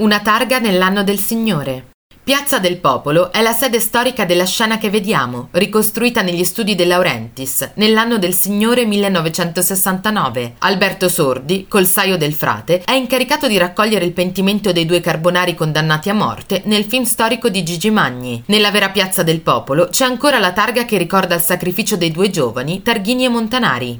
Una targa nell'anno del Signore. Piazza del Popolo è la sede storica della scena che vediamo, ricostruita negli studi De Laurentiis nell'anno del Signore 1969. Alberto Sordi, col saio del frate, è incaricato di raccogliere il pentimento dei due carbonari condannati a morte nel film storico di Gigi Magni. Nella vera Piazza del Popolo c'è ancora la targa che ricorda il sacrificio dei due giovani, Targhini e Montanari.